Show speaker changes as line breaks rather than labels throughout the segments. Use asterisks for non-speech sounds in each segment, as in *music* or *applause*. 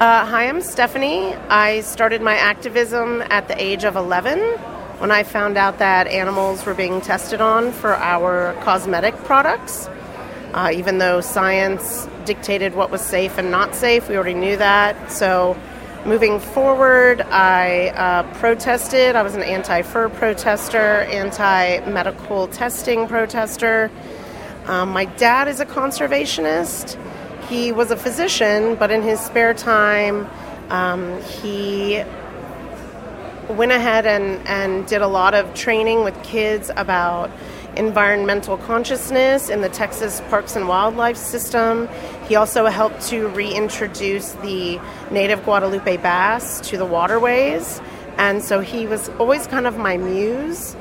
Uh, hi, I'm Stephanie. I started my activism at the age of 11 when I found out that animals were being tested on for our cosmetic products. Uh, even though science dictated what was safe and not safe, we already knew that. So, moving forward, I uh, protested. I was an anti fur protester, anti medical testing protester. Um, my dad is a conservationist. He was a physician, but in his spare time, um, he went ahead and, and did a lot of training with kids about environmental consciousness in the Texas Parks and Wildlife System. He also helped to reintroduce the native Guadalupe bass to the waterways. And so he was always kind of my muse.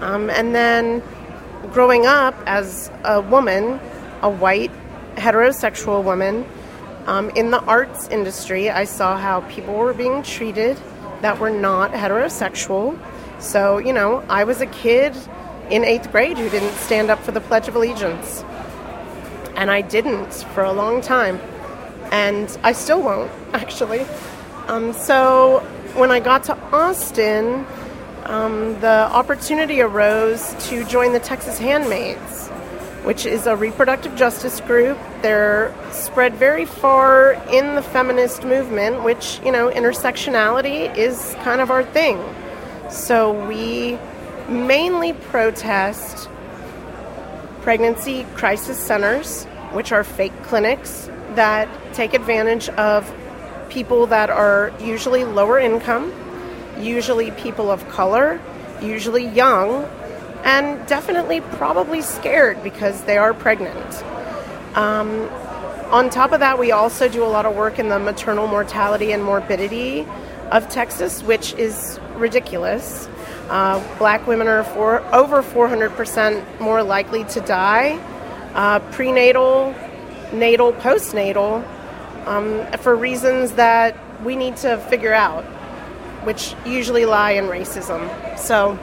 Um, and then growing up as a woman, a white heterosexual woman um, in the arts industry, I saw how people were being treated that were not heterosexual. So, you know, I was a kid in eighth grade who didn't stand up for the Pledge of Allegiance. And I didn't for a long time. And I still won't, *laughs* actually. Um, so, when I got to Austin, um, the opportunity arose to join the Texas Handmaids which is a reproductive justice group. They're spread very far in the feminist movement, which, you know, intersectionality is kind of our thing. So we mainly protest pregnancy crisis centers, which are fake clinics that take advantage of people that are usually lower income, usually people of color, usually young, and definitely probably scared because they are pregnant. Um, on top of that, we also do a lot of work in the maternal mortality and morbidity of Texas, which is ridiculous. Uh, black women are over 400% more likely to die uh, prenatal, natal, postnatal um, for reasons that we need to figure out, which usually lie in racism. So,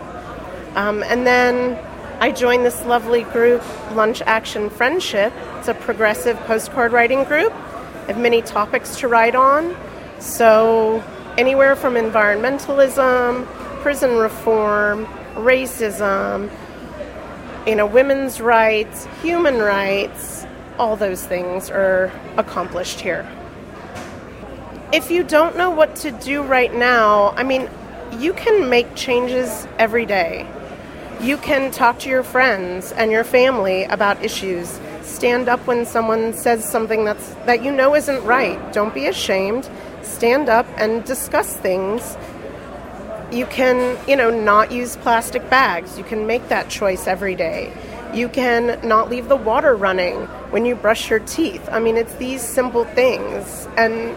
um, and then I joined this lovely group, Lunch Action Friendship. It's a progressive postcard writing group. I have many topics to write on. So, anywhere from environmentalism, prison reform, racism, you know, women's rights, human rights, all those things are accomplished here. If you don't know what to do right now, I mean, you can make changes every day. You can talk to your friends and your family about issues. Stand up when someone says something that's that you know isn't right. Don't be ashamed. Stand up and discuss things. You can, you know, not use plastic bags. You can make that choice every day. You can not leave the water running when you brush your teeth. I mean, it's these simple things and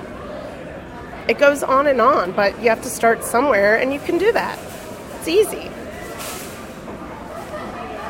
it goes on and on, but you have to start somewhere and you can do that. It's easy.